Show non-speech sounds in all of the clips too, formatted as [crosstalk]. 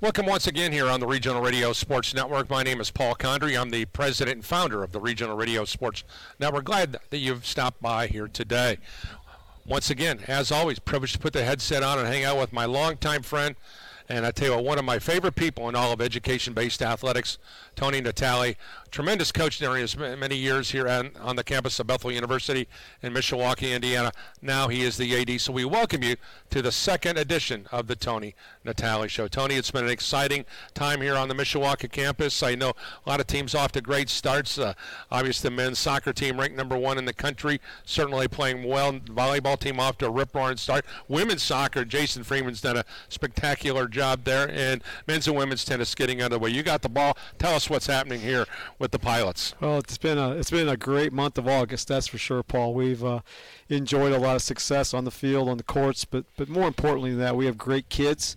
Welcome once again here on the Regional Radio Sports Network. My name is Paul Condry. I'm the president and founder of the Regional Radio Sports Network. Glad that you've stopped by here today. Once again, as always, privileged to put the headset on and hang out with my longtime friend, and I tell you what, one of my favorite people in all of education-based athletics, Tony Natali, tremendous coach during his many years here on, on the campus of Bethel University in Mishawaka, Indiana. Now he is the AD. So we welcome you to the second edition of the Tony Natali Show. Tony, it's been an exciting time here on the Mishawaka campus. I know a lot of teams off to great starts. Uh, obviously, the men's soccer team ranked number one in the country, certainly playing well. Volleyball team off to a rip-roaring start. Women's soccer, Jason Freeman's done a spectacular job there, and men's and women's tennis getting underway. You got the ball. Tell us what's happening here with the pilots. Well, it's been a it's been a great month of August, that's for sure, Paul. We've uh, enjoyed a lot of success on the field, on the courts, but but more importantly than that, we have great kids,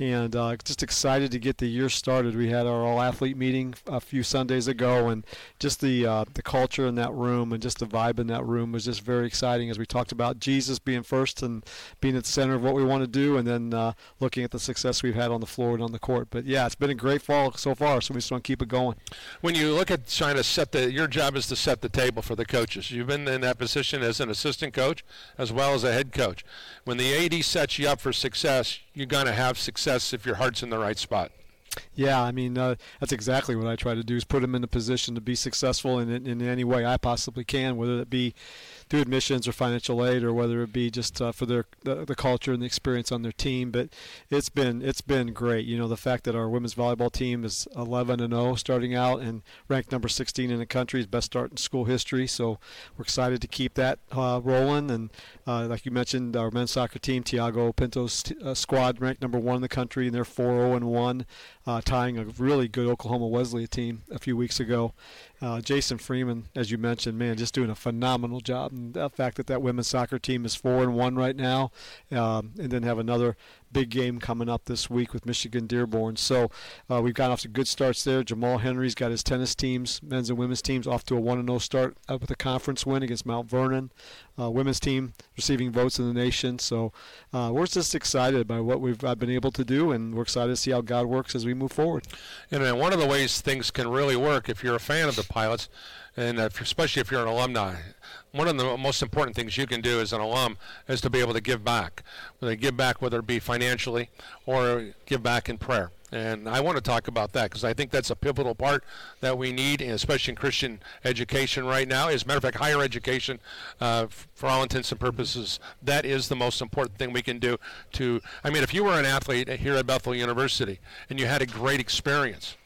and uh, just excited to get the year started. We had our all athlete meeting a few Sundays ago, and just the uh, the culture in that room and just the vibe in that room was just very exciting as we talked about Jesus being first and being at the center of what we want to do, and then uh, looking at the success we've had on the floor and on the court. But yeah, it's been a great fall so far, so we just want to keep it going. When you look at trying to set the, your job is to set the table for the coaches. You've been in that position as an assistant coach as well as a head coach. When the AD sets you up for success, you're going to have success if your heart's in the right spot. Yeah, I mean uh, that's exactly what I try to do is put them in a position to be successful in, in any way I possibly can, whether it be through admissions or financial aid, or whether it be just uh, for their the, the, culture and the experience on their team. But it's been it's been great. You know, the fact that our women's volleyball team is 11 and 0 starting out and ranked number 16 in the country, best start in school history. So we're excited to keep that uh, rolling. And uh, like you mentioned, our men's soccer team, Tiago Pinto's t- uh, squad, ranked number one in the country, and they're 4 0 and 1, uh, tying a really good Oklahoma Wesleyan team a few weeks ago. Uh, Jason Freeman, as you mentioned, man, just doing a phenomenal job. And the fact that that women's soccer team is four and one right now, um, and then have another big game coming up this week with Michigan Dearborn. So uh, we've got off to good starts there. Jamal Henry's got his tennis teams, men's and women's teams, off to a 1 0 start with a conference win against Mount Vernon. Uh, women's team receiving votes in the nation. So uh, we're just excited by what we've I've been able to do, and we're excited to see how God works as we move forward. And one of the ways things can really work, if you're a fan of the pilots, and if, especially if you're an alumni, one of the most important things you can do as an alum is to be able to give back. Whether give back, whether it be financially or give back in prayer. And I want to talk about that because I think that's a pivotal part that we need, especially in Christian education right now. As a matter of fact, higher education, uh, for all intents and purposes, that is the most important thing we can do. To, I mean, if you were an athlete here at Bethel University and you had a great experience,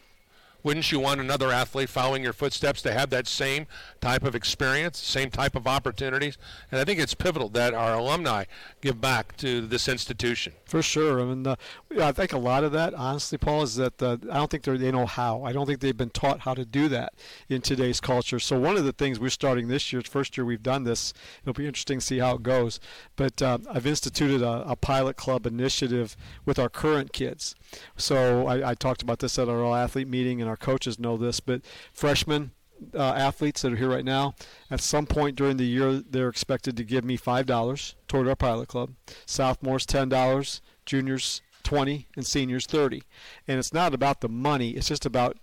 wouldn't you want another athlete following your footsteps to have that same type of experience, same type of opportunities? And I think it's pivotal that our alumni give back to this institution. For sure. I mean, uh, I think a lot of that, honestly, Paul, is that uh, I don't think they know how. I don't think they've been taught how to do that in today's culture. So one of the things we're starting this year, first year we've done this. It'll be interesting to see how it goes. But uh, I've instituted a, a, pilot club initiative with our current kids. So I, I talked about this at our athlete meeting, and our coaches know this. But freshmen uh, athletes that are here right now, at some point during the year, they're expected to give me five dollars toward our pilot club. Sophomores ten dollars, juniors twenty, and seniors thirty. And it's not about the money; it's just about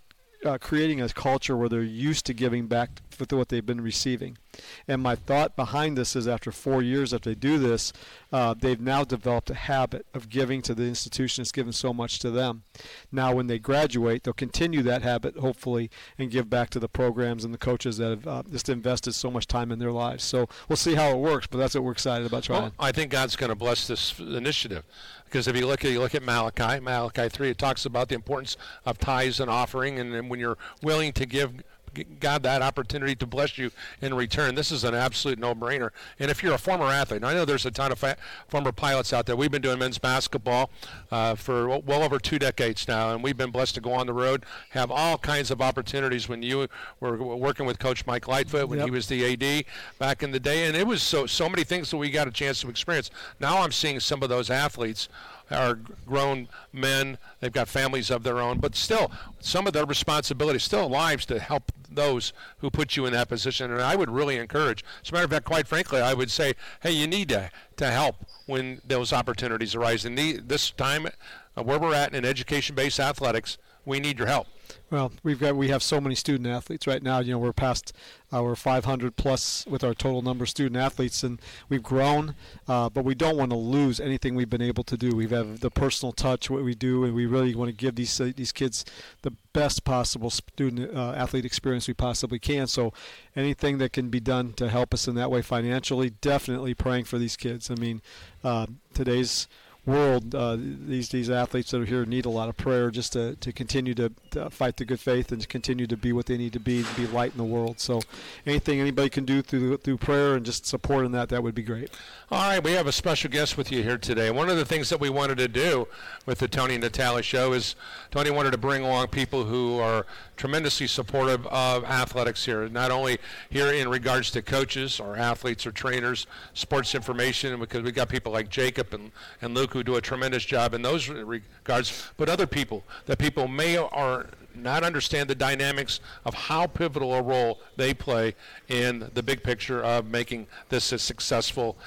uh, creating a culture where they're used to giving back with what they've been receiving. And my thought behind this is after four years, if they do this, uh, they've now developed a habit of giving to the institution that's given so much to them. Now, when they graduate, they'll continue that habit, hopefully, and give back to the programs and the coaches that have uh, just invested so much time in their lives. So we'll see how it works, but that's what we're excited about trying. Well, I think God's going to bless this initiative because if you look at you look at Malachi, Malachi three, it talks about the importance of tithes and offering, and, and when you're willing to give God that opportunity to bless you in return. This is an absolute no-brainer. And if you're a former athlete, I know there's a ton of fa- former pilots out there. We've been doing men's basketball uh, for well over two decades now, and we've been blessed to go on the road, have all kinds of opportunities. When you were working with Coach Mike Lightfoot when yep. he was the AD back in the day, and it was so so many things that we got a chance to experience. Now I'm seeing some of those athletes are grown men. They've got families of their own, but still, some of their responsibility, still lives to help those who put you in that position. And I would really encourage, as a matter of fact, quite frankly, I would say, hey, you need to, to help when those opportunities arise. And the, this time, uh, where we're at in education-based athletics, we need your help. Well, we've got we have so many student athletes right now. You know, we're past our 500 plus with our total number of student athletes, and we've grown. Uh, but we don't want to lose anything we've been able to do. We have the personal touch, what we do, and we really want to give these uh, these kids the best possible student uh, athlete experience we possibly can. So, anything that can be done to help us in that way financially, definitely praying for these kids. I mean, uh, today's world, uh, these these athletes that are here need a lot of prayer just to, to continue to, to, fight the good faith and to continue to be what they need to be to be light in the world. So, anything anybody can do through through prayer and just supporting that, that would be great. All right, we have a special guest with you here today. One of the things that we wanted to do with the Tony Natali show is Tony wanted to bring along people who are tremendously supportive of athletics here, not only here in regards to coaches or athletes or trainers, sports information, because we've got people like Jacob and, and Luke who do a tremendous job in those regards, but other people that people may or not understand the dynamics of how pivotal a role they play in the big picture of making this a successful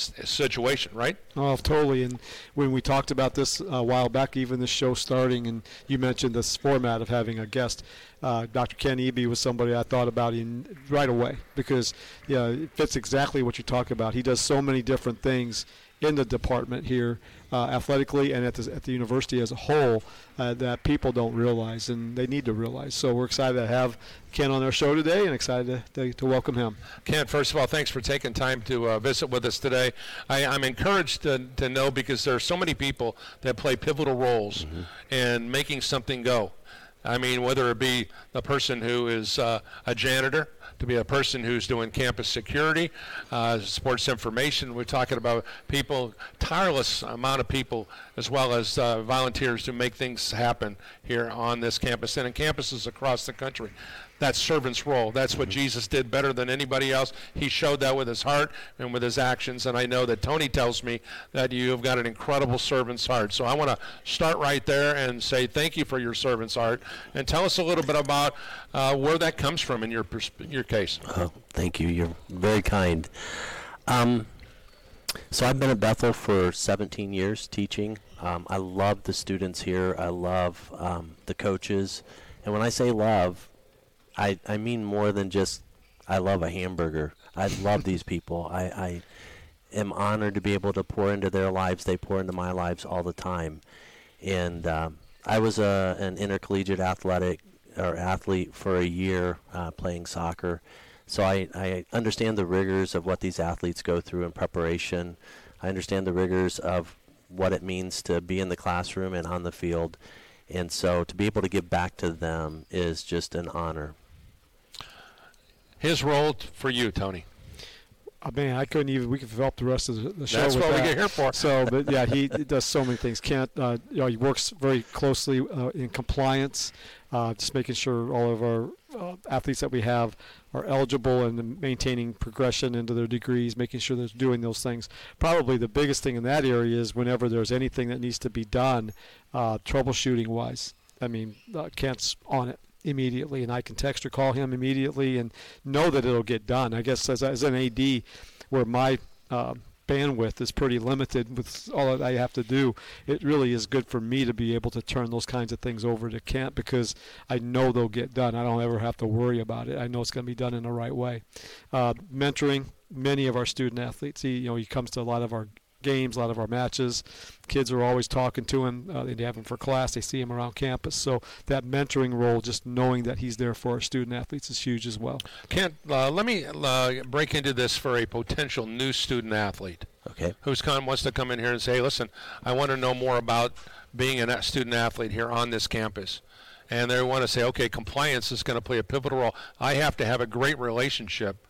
situation, right? Oh, totally. And when we talked about this a while back, even the show starting, and you mentioned this format of having a guest, uh, Dr. Kent Eby was somebody I thought about in right away because yeah, it fits exactly what you talk about. He does so many different things in the department here, uh, athletically and at the, at the university as a whole, uh, that people don't realize and they need to realize. So we're excited to have Ken on our show today and excited to, to, to welcome him. Ken, first of all, thanks for taking time to uh, visit with us today. I, am encouraged to, to know because there are so many people that play pivotal roles mm-hmm. in making something go. I mean, whether it be the person who is uh, a janitor, to be a person who's doing campus security, uh, sports information. We're talking about people, tireless amount of people, as well as uh, volunteers to make things happen here on this campus and in campuses across the country that servant's role. That's what Jesus did better than anybody else. He showed that with his heart and with his actions. And I know that Tony tells me that you have got an incredible servant's heart. So I want to start right there and say thank you for your servant's heart and tell us a little bit about uh, where that comes from in your your case. Oh, thank you. You're very kind. Um, so I've been at Bethel for 17 years teaching. Um, I love the students here. I love um, the coaches. And when I say love, I, I mean more than just I love a hamburger. I love these [laughs] people. I, I am honored to be able to pour into their lives. They pour into my lives all the time. And um, I was a, an intercollegiate athletic or athlete for a year uh, playing soccer. So I, I understand the rigors of what these athletes go through in preparation. I understand the rigors of what it means to be in the classroom and on the field. And so to be able to give back to them is just an honor. His role t- for you, Tony. I mean, I couldn't even. We could develop the rest of the, show. That's what that. we get here for. So, but yeah, he [laughs] does so many things. Can't uh, you know? He works very closely uh, in compliance, uh, just making sure all of our uh, athletes that we have are eligible and maintaining progression into their degrees, making sure they're doing those things. Probably the biggest thing in that area is whenever there's anything that needs to be done, uh, troubleshooting wise. I mean, uh, Kent's on it immediately, and I can text or call him immediately and know that it'll get done. I guess as, as an AD, where my uh, bandwidth is pretty limited with all that I have to do, it really is good for me to be able to turn those kinds of things over to Kent because I know they'll get done. I don't ever have to worry about it. I know it's going to be done in the right way. Uh, mentoring many of our student athletes. He, you know, he comes to a lot of our games, a lot of our matches. Kids are always talking to him. Uh, they have him for class. They see him around campus. So that mentoring role, just knowing that he's there for our student athletes, is huge as well. Kent, uh, let me uh, break into this for a potential new student athlete. Okay. Who's come wants to come in here and say, "Listen, I want to know more about being a student athlete here on this campus." And they want to say, okay, compliance is going to play a pivotal role. I have to have a great relationship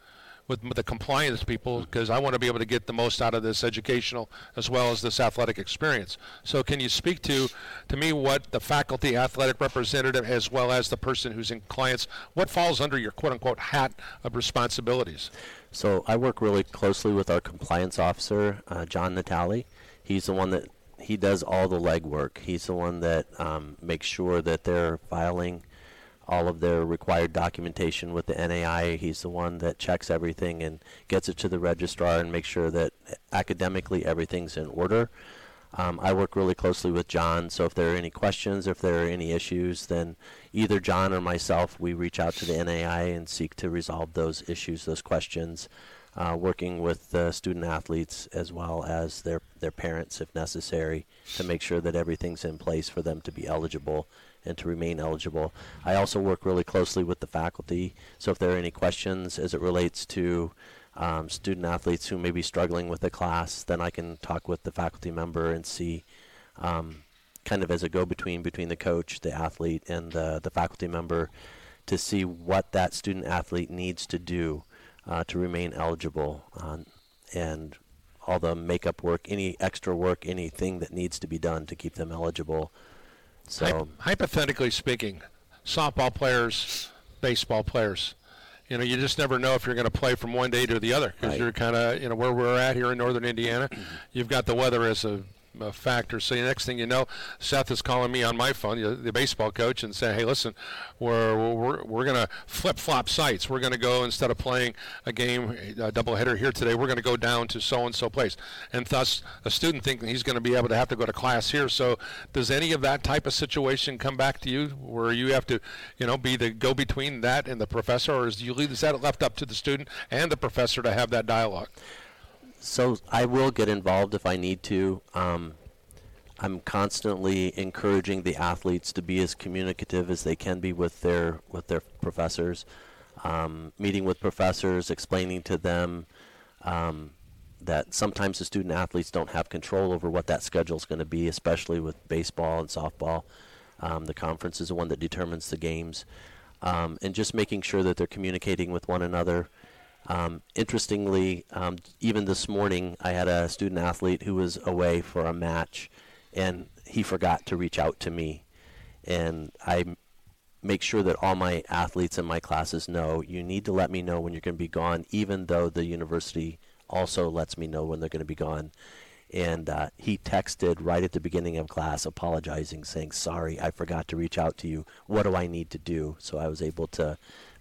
with the compliance people because I want to be able to get the most out of this educational as well as this athletic experience. So can you speak to to me what the faculty athletic representative as well as the person who's in compliance what falls under your quote unquote hat of responsibilities? So I work really closely with our compliance officer, uh, John Natali. He's the one that he does all the legwork. He's the one that um, makes sure that they're filing all of their required documentation with the NAIA. He's the one that checks everything and gets it to the registrar and makes sure that academically everything's in order. Um, I work really closely with John, so if there are any questions, if there are any issues, then either John or myself, we reach out to the NAIA and seek to resolve those issues, those questions, uh, working with the student athletes as well as their, their parents if necessary to make sure that everything's in place for them to be eligible and to remain eligible. I also work really closely with the faculty, so if there are any questions as it relates to um, student athletes who may be struggling with a class, then I can talk with the faculty member and see um, kind of as a go-between between the coach, the athlete, and the, the faculty member to see what that student athlete needs to do uh, to remain eligible um, and all the makeup work, any extra work, anything that needs to be done to keep them eligible. So, Hy- hypothetically speaking, softball players, baseball players, you know, you just never know if you're going to play from one day to the other because Right. you're kind of, you know, where we're at here in northern Indiana, you've got the weather as a, a factor. So the next thing you know, Seth is calling me on my phone, the, the baseball coach, and saying, "Hey, listen, we're we're, we're going to flip flop sites. We're going to go instead of playing a game, a doubleheader here today, we're going to go down to so and so place." And thus, a student thinking he's going to be able to have to go to class here. So, does any of that type of situation come back to you, where you have to, you know, be the go between that and the professor, or is you leave is that left up to the student and the professor to have that dialogue? So I will get involved if I need to. Um, I'm constantly encouraging the athletes to be as communicative as they can be with their with their professors. Um, meeting with professors, explaining to them um, that sometimes the student athletes don't have control over what that schedule is going to be, especially with baseball and softball. Um, the conference is the one that determines the games, um, and just making sure that they're communicating with one another. Um, interestingly, um, even this morning, I had a student athlete who was away for a match, and he forgot to reach out to me. And I make sure that all my athletes in my classes know you need to let me know when you're going to be gone, even though the university also lets me know when they're going to be gone. And uh, he texted right at the beginning of class, apologizing, saying, "Sorry, I forgot to reach out to you. What do I need to do?" So I was able to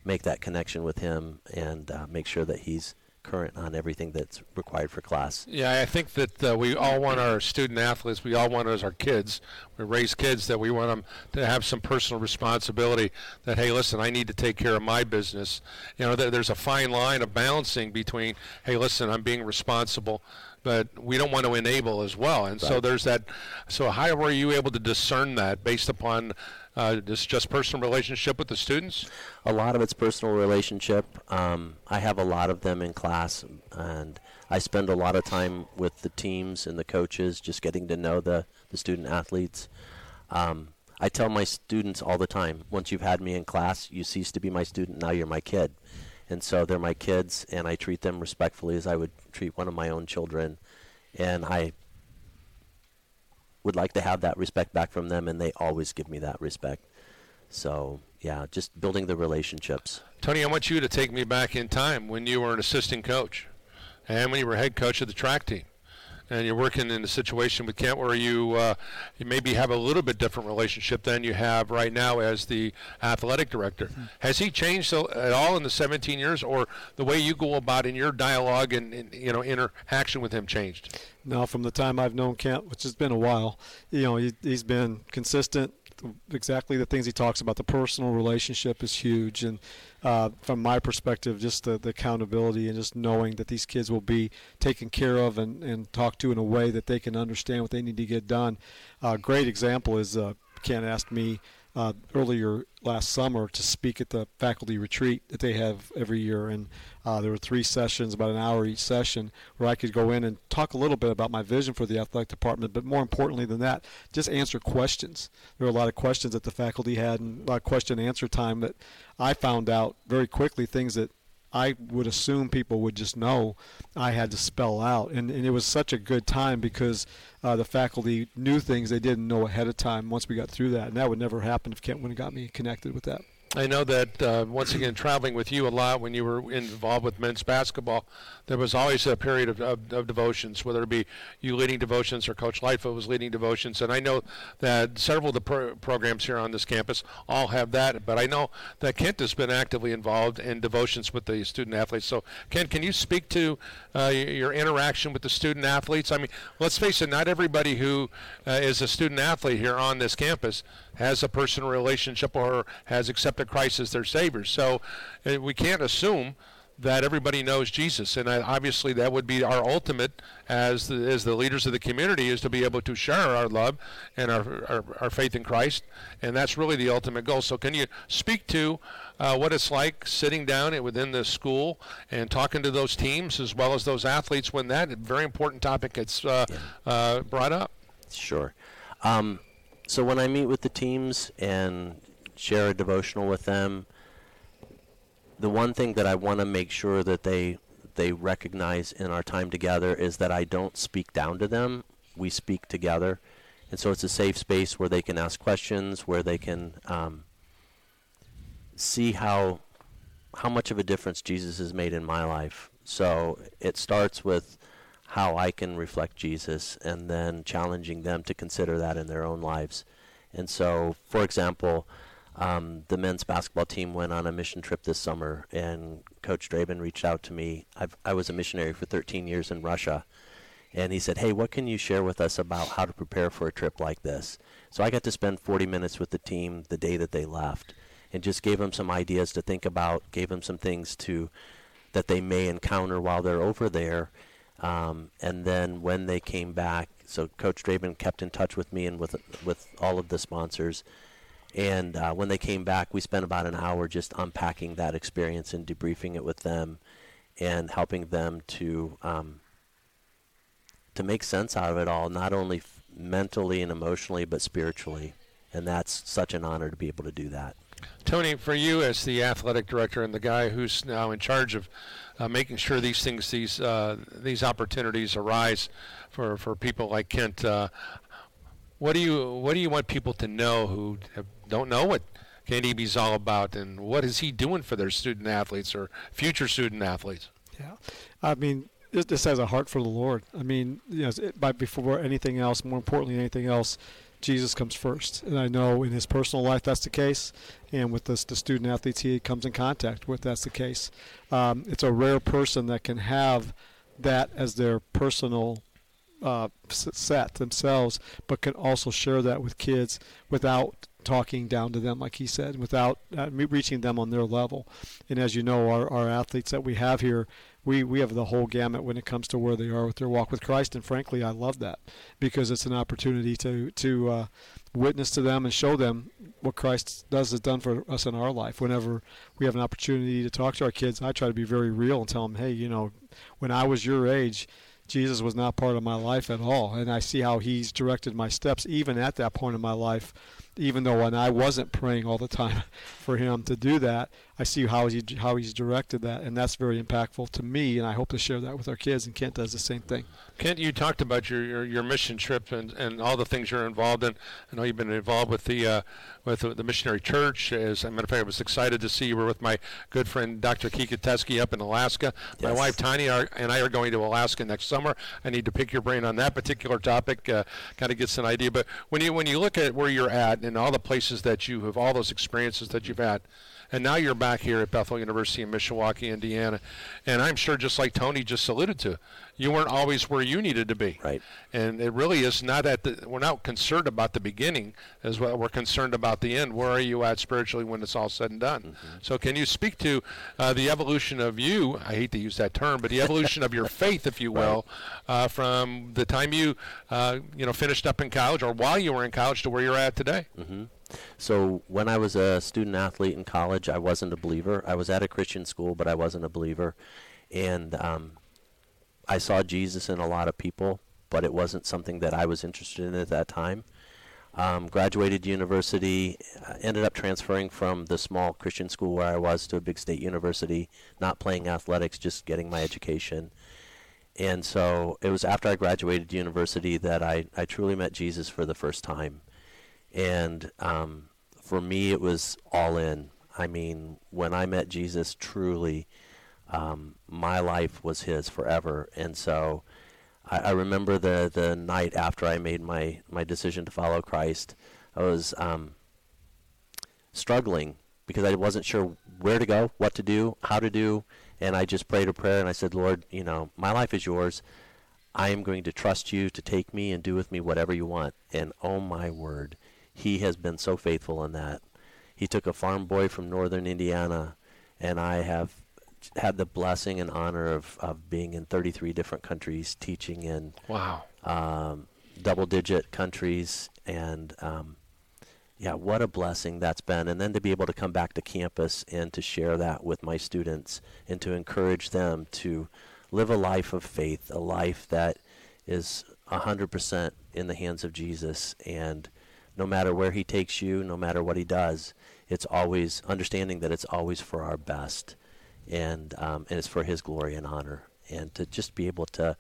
make that connection with him and uh, make sure that he's current on everything that's required for class. Yeah, I think that uh, we all want our student athletes, we all want as our kids, we raise kids that we want them to have some personal responsibility that, hey, listen, I need to take care of my business. You know, there, there's a fine line of balancing between, hey, listen, I'm being responsible, but we don't want to enable as well. And so there's that. So how were you able to discern that based upon uh, this just personal relationship with the students? A lot of it's personal relationship. Um, I have a lot of them in class, and I spend a lot of time with the teams and the coaches, just getting to know the, the student athletes. Um, I tell my students all the time once you've had me in class, you cease to be my student, now you're my kid. And so they're my kids, and I treat them respectfully as I would treat one of my own children. And I would like to have that respect back from them, and they always give me that respect. So, yeah, just building the relationships. Tony, I want you to take me back in time when you were an assistant coach and when you were head coach of the track team. And you're working in a situation with Kent where you uh, you maybe have a little bit different relationship than you have right now as the athletic director. Has he changed at all in the 17 years, or the way you go about in your dialogue and, and you know interaction with him changed? Now, from the time I've known Kent, which has been a while, you know, he, he's been consistent. Exactly the things he talks about. The personal relationship is huge, and uh, from my perspective, just the, the accountability and just knowing that these kids will be taken care of and, and talked to in a way that they can understand what they need to get done. A great example is uh, Kent asked me uh, earlier last summer to speak at the faculty retreat that they have every year, and uh, there were three sessions, about an hour each session, where I could go in and talk a little bit about my vision for the athletic department, but more importantly than that, just answer questions. There were a lot of questions that the faculty had, and a lot of question and answer time that I found out very quickly things that I would assume people would just know I had to spell out. And, and it was such a good time because uh, the faculty knew things they didn't know ahead of time once we got through that. And that would never happen if Kent wouldn't have got me connected with that. I know that uh, once again, traveling with you a lot when you were involved with men's basketball, there was always a period of, of, of devotions, whether it be you leading devotions or Coach Lightfoot was leading devotions. And I know that several of the pro- programs here on this campus all have that. But I know that Kent has been actively involved in devotions with the student athletes. So, Ken, can you speak to uh, your interaction with the student athletes? I mean, let's face it, not everybody who uh, is a student athlete here on this campus has a personal relationship or has accepted Christ as their Savior. So uh, we can't assume that everybody knows Jesus, and obviously that would be our ultimate as the, as the leaders of the community is to be able to share our love and our, our, our faith in Christ, and that's really the ultimate goal. So, can you speak to uh, what it's like sitting down within the school and talking to those teams as well as those athletes when that very important topic gets uh, yeah. uh, brought up? Sure. Um, so when I meet with the teams and share a devotional with them, the one thing that I want to make sure that they they recognize in our time together is that I don't speak down to them. We speak together, and so it's a safe space where they can ask questions, where they can um, see how how much of a difference Jesus has made in my life. So it starts with how I can reflect Jesus and then challenging them to consider that in their own lives. And so, for example, um, the men's basketball team went on a mission trip this summer, and Coach Draben reached out to me. I've, I was a missionary for 13 years in Russia, and he said, Hey, what can you share with us about how to prepare for a trip like this? So I got to spend 40 minutes with the team the day that they left and just gave them some ideas to think about, gave them some things to that they may encounter while they're over there um, and then when they came back, so Coach Draven kept in touch with me and with with all of the sponsors. And uh, when they came back, we spent about an hour just unpacking that experience and debriefing it with them, and helping them to um, to make sense out of it all, not only f- mentally and emotionally, but spiritually. And that's such an honor to be able to do that. Tony, for you as the athletic director and the guy who's now in charge of making sure these things, these uh, these opportunities arise for, for people like Kent. Uh, what do you what do you want people to know who don't know what Kent Eby is all about, and what is he doing for their student athletes or future student athletes? Yeah, I mean, this has a heart for the Lord. I mean, you know, it, by before anything else, more importantly than anything else, Jesus comes first. And I know in his personal life that's the case, and with this, the student athletes he comes in contact with, that's the case. Um, it's a rare person that can have that as their personal uh, set themselves, but can also share that with kids without talking down to them, like he said, without uh, reaching them on their level. And as you know, our, our athletes that we have here we, we have the whole gamut when it comes to where they are with their walk with Christ. And frankly, I love that because it's an opportunity to, to uh, witness to them and show them what Christ does has done for us in our life. Whenever we have an opportunity to talk to our kids, I try to be very real and tell them, hey, you know, when I was your age, Jesus was not part of my life at all. And I see how he's directed my steps even at that point in my life even though when I wasn't praying all the time [laughs] for him to do that, I see how he how he's directed that, and that's very impactful to me. And I hope to share that with our kids. And Kent does the same thing. Kent, you talked about your your, your mission trip and, and all the things you're involved in. I know you've been involved with the uh, with the, missionary church. As a matter of fact, I was excited to see you were with my good friend Dr. Kikatesky up in Alaska. Yes. My wife Tanya are, and I are going to Alaska next summer. I need to pick your brain on that particular topic, uh, kind of get an idea. But when you when you look at where you're at and all the places that you have, all those experiences that you've had, and now you're back here at Bethel University in Mishawaka, Indiana, and I'm sure just like Tony just alluded to, you weren't always where you needed to be. Right. And it really is not at the. We're not concerned about the beginning as well. We're concerned about the end. Where are you at spiritually when it's all said and done? Mm-hmm. So can you speak to uh, the evolution of you? I hate to use that term, but the evolution of your [laughs] faith, if you will, right. uh, from the time you uh, you know finished up in college or while you were in college to where you're at today. Mm-hmm. So when I was a student athlete in college, I wasn't a believer. I was at a Christian school, but I wasn't a believer, and um, I saw Jesus in a lot of people, but it wasn't something that I was interested in at that time. Um, graduated university, uh, ended up transferring from the small Christian school where I was to a big state university, not playing athletics, just getting my education. And so it was after I graduated university that I, I truly met Jesus for the first time. And um, for me, it was all in. I mean, when I met Jesus, truly, um, my life was His forever. And so, I, I, remember the the night after I made my my decision to follow Christ. I was um, struggling because I wasn't sure where to go, what to do, how to do, and I just prayed a prayer and I said, Lord, you know, my life is yours. I am going to trust you to take me and do with me whatever you want. And oh my word, he has been so faithful in that. He took a farm boy from northern Indiana, and I have had the blessing and honor of, of being in 33 different countries, teaching in wow um, double digit countries, and um, yeah, what a blessing that's been. And then to be able to come back to campus and to share that with my students and to encourage them to live a life of faith, a life that is 100% in the hands of Jesus. And no matter where He takes you, no matter what He does, it's always understanding that it's always for our best. And, um, and it's for His glory and honor. And to just be able to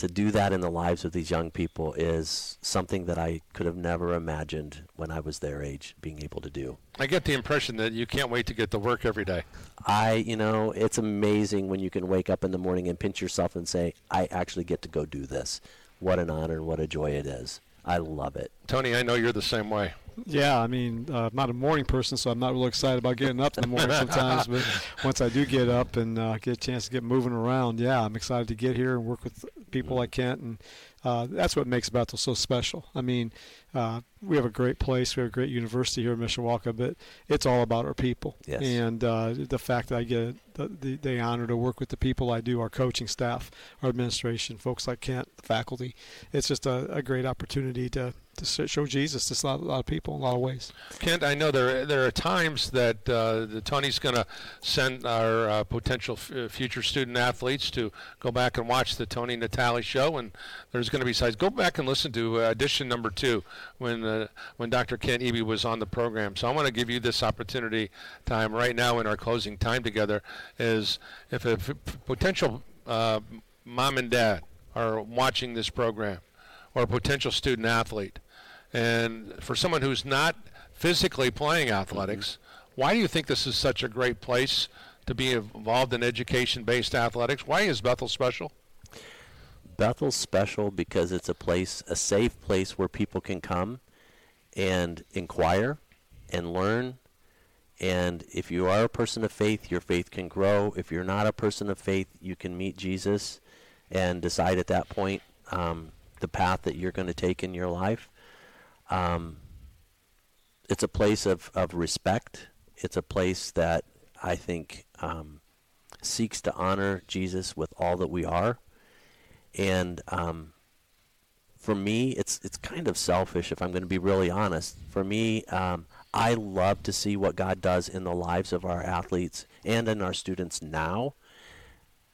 to do that in the lives of these young people is something that I could have never imagined when I was their age being able to do. I get the impression that you can't wait to get to work every day. I, you know, it's amazing when you can wake up in the morning and pinch yourself and say, I actually get to go do this. What an honor and what a joy it is. I love it. Tony, I know you're the same way. Yeah, I mean, uh, I'm not a morning person, so I'm not really excited about getting up in the morning sometimes. but [laughs] once I do get up and uh, get a chance to get moving around, yeah, I'm excited to get here and work with people like Kent, and uh, that's what makes Bethel so special. I mean, uh, we have a great place, we have a great university here in Mishawaka, but it's all about our people. Yes. And uh, the fact that I get the, the, the, honor to work with the people I do, our coaching staff, our administration, folks like Kent, the faculty, it's just a, a great opportunity to to show Jesus to a lot, a lot, of people in a lot of ways. Kent, I know there there are times that uh, Tony's going to send our uh, potential f- uh, future student athletes to go back and watch the Tony Natali show, and there's going to be sites. Go back and listen to uh, edition number two when uh, when Dr. Kent Eby was on the program. So I want to give you this opportunity time right now in our closing time together is if a f- potential uh, mom and dad are watching this program or a potential student athlete and for someone who's not physically playing athletics, mm-hmm. why do you think this is such a great place to be involved in education-based athletics? Why is Bethel special? Bethel's special because it's a place, a safe place where people can come and inquire and learn. And if you are a person of faith, your faith can grow. If you're not a person of faith, you can meet Jesus and decide at that point um, the path that you're going to take in your life. Um, it's a place of, of respect. It's a place that I think um, seeks to honor Jesus with all that we are. And um, for me, it's it's kind of selfish if I'm going to be really honest. For me, um, I love to see what God does in the lives of our athletes and in our students now.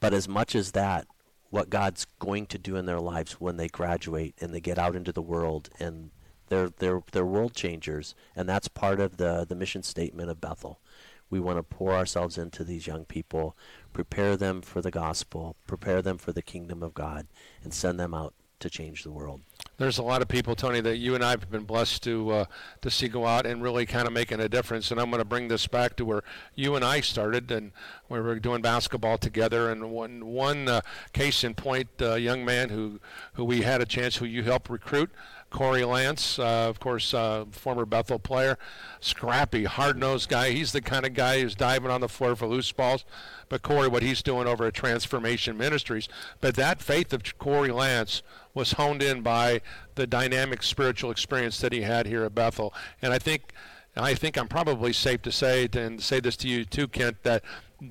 But as much as that, what God's going to do in their lives when they graduate and they get out into the world and they're they're they're world changers, and that's part of the the mission statement of Bethel. We want to pour ourselves into these young people, prepare them for the gospel, prepare them for the kingdom of God, and send them out to change the world. There's a lot of people, Tony, that you and I have been blessed to uh, to see go out and really kind of making a difference. And I'm going to bring this back to where you and I started, and we were doing basketball together. And one one uh, case in point, uh, young man who who we had a chance, who you helped recruit. Corey Lance, uh, of course, uh, former Bethel player, scrappy, hard-nosed guy. He's the kind of guy who's diving on the floor for loose balls. But Corey, what he's doing over at Transformation Ministries, but that faith of Corey Lance was honed in by the dynamic spiritual experience that he had here at Bethel. And I think, I think I'm probably safe to say, and say this to you too, Kent, that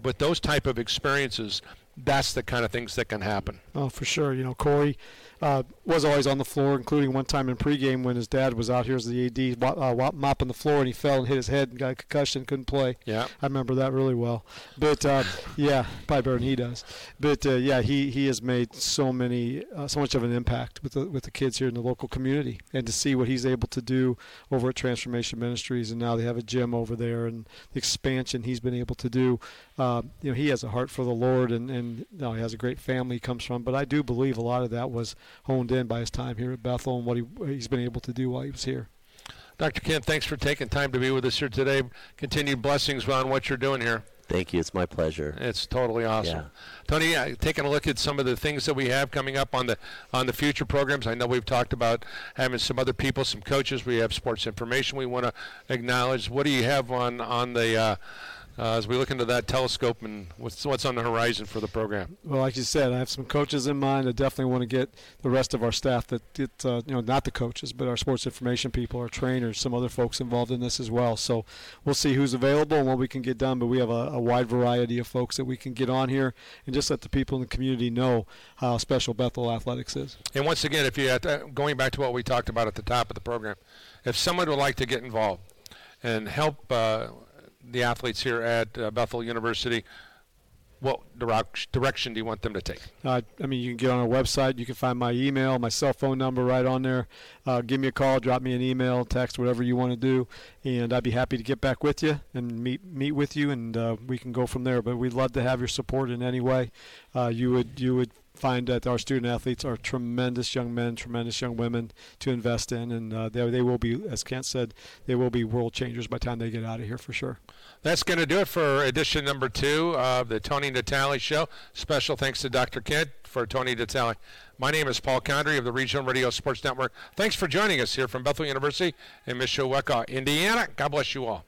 with those type of experiences, that's the kind of things that can happen. Oh, for sure. You know, Corey uh, was always on the floor, including one time in pregame when his dad was out here as the AD uh, mopping the floor and he fell and hit his head and got a concussion, couldn't play. Yeah, I remember that really well. But uh, yeah, probably better than he does. But uh, yeah, he, he has made so many uh, so much of an impact with the with the kids here in the local community, and to see what he's able to do over at Transformation Ministries, and now they have a gym over there, and the expansion he's been able to do. Uh, you know, he has a heart for the Lord, and and you know, he has a great family he comes from. But I do believe a lot of that was honed in by his time here at Bethel and what he, he's been able to do while he was here. Dr. Kent, thanks for taking time to be with us here today. Continued blessings on what you're doing here. Thank you. It's my pleasure. It's totally awesome. Yeah. Tony, uh, taking a look at some of the things that we have coming up on the on the future programs. I know we've talked about having some other people, some coaches. We have sports information we want to acknowledge. What do you have on on the uh, uh, as we look into that telescope and what's what's on the horizon for the program? Well, like you said, I have some coaches in mind. I definitely want to get the rest of our staff that get, uh, you know, not the coaches, but our sports information people, our trainers, some other folks involved in this as well. So we'll see who's available and what we can get done. But we have a, a wide variety of folks that we can get on here and just let the people in the community know how special Bethel Athletics is. And once again, if you to, going back to what we talked about at the top of the program, if someone would like to get involved and help uh, the athletes here at uh, Bethel University, what direc- direction do you want them to take? Uh, I mean, you can get on our website. You can find my email, my cell phone number right on there. Uh, give me a call, drop me an email, text, whatever you want to do, and I'd be happy to get back with you and meet meet with you, and uh, we can go from there. But we'd love to have your support in any way. Uh, you would you would find that our student athletes are tremendous young men, tremendous young women to invest in, and uh, they, they will be, as Kent said, they will be world changers by the time they get out of here for sure. That's going to do it for edition number two of the Tony Natali Show. Special thanks to Dr. Kent for Tony Natali. My name is Paul Condry of the Regional Radio Sports Network. Thanks for joining us here from Bethel University in Mishawaka, Indiana. God bless you all.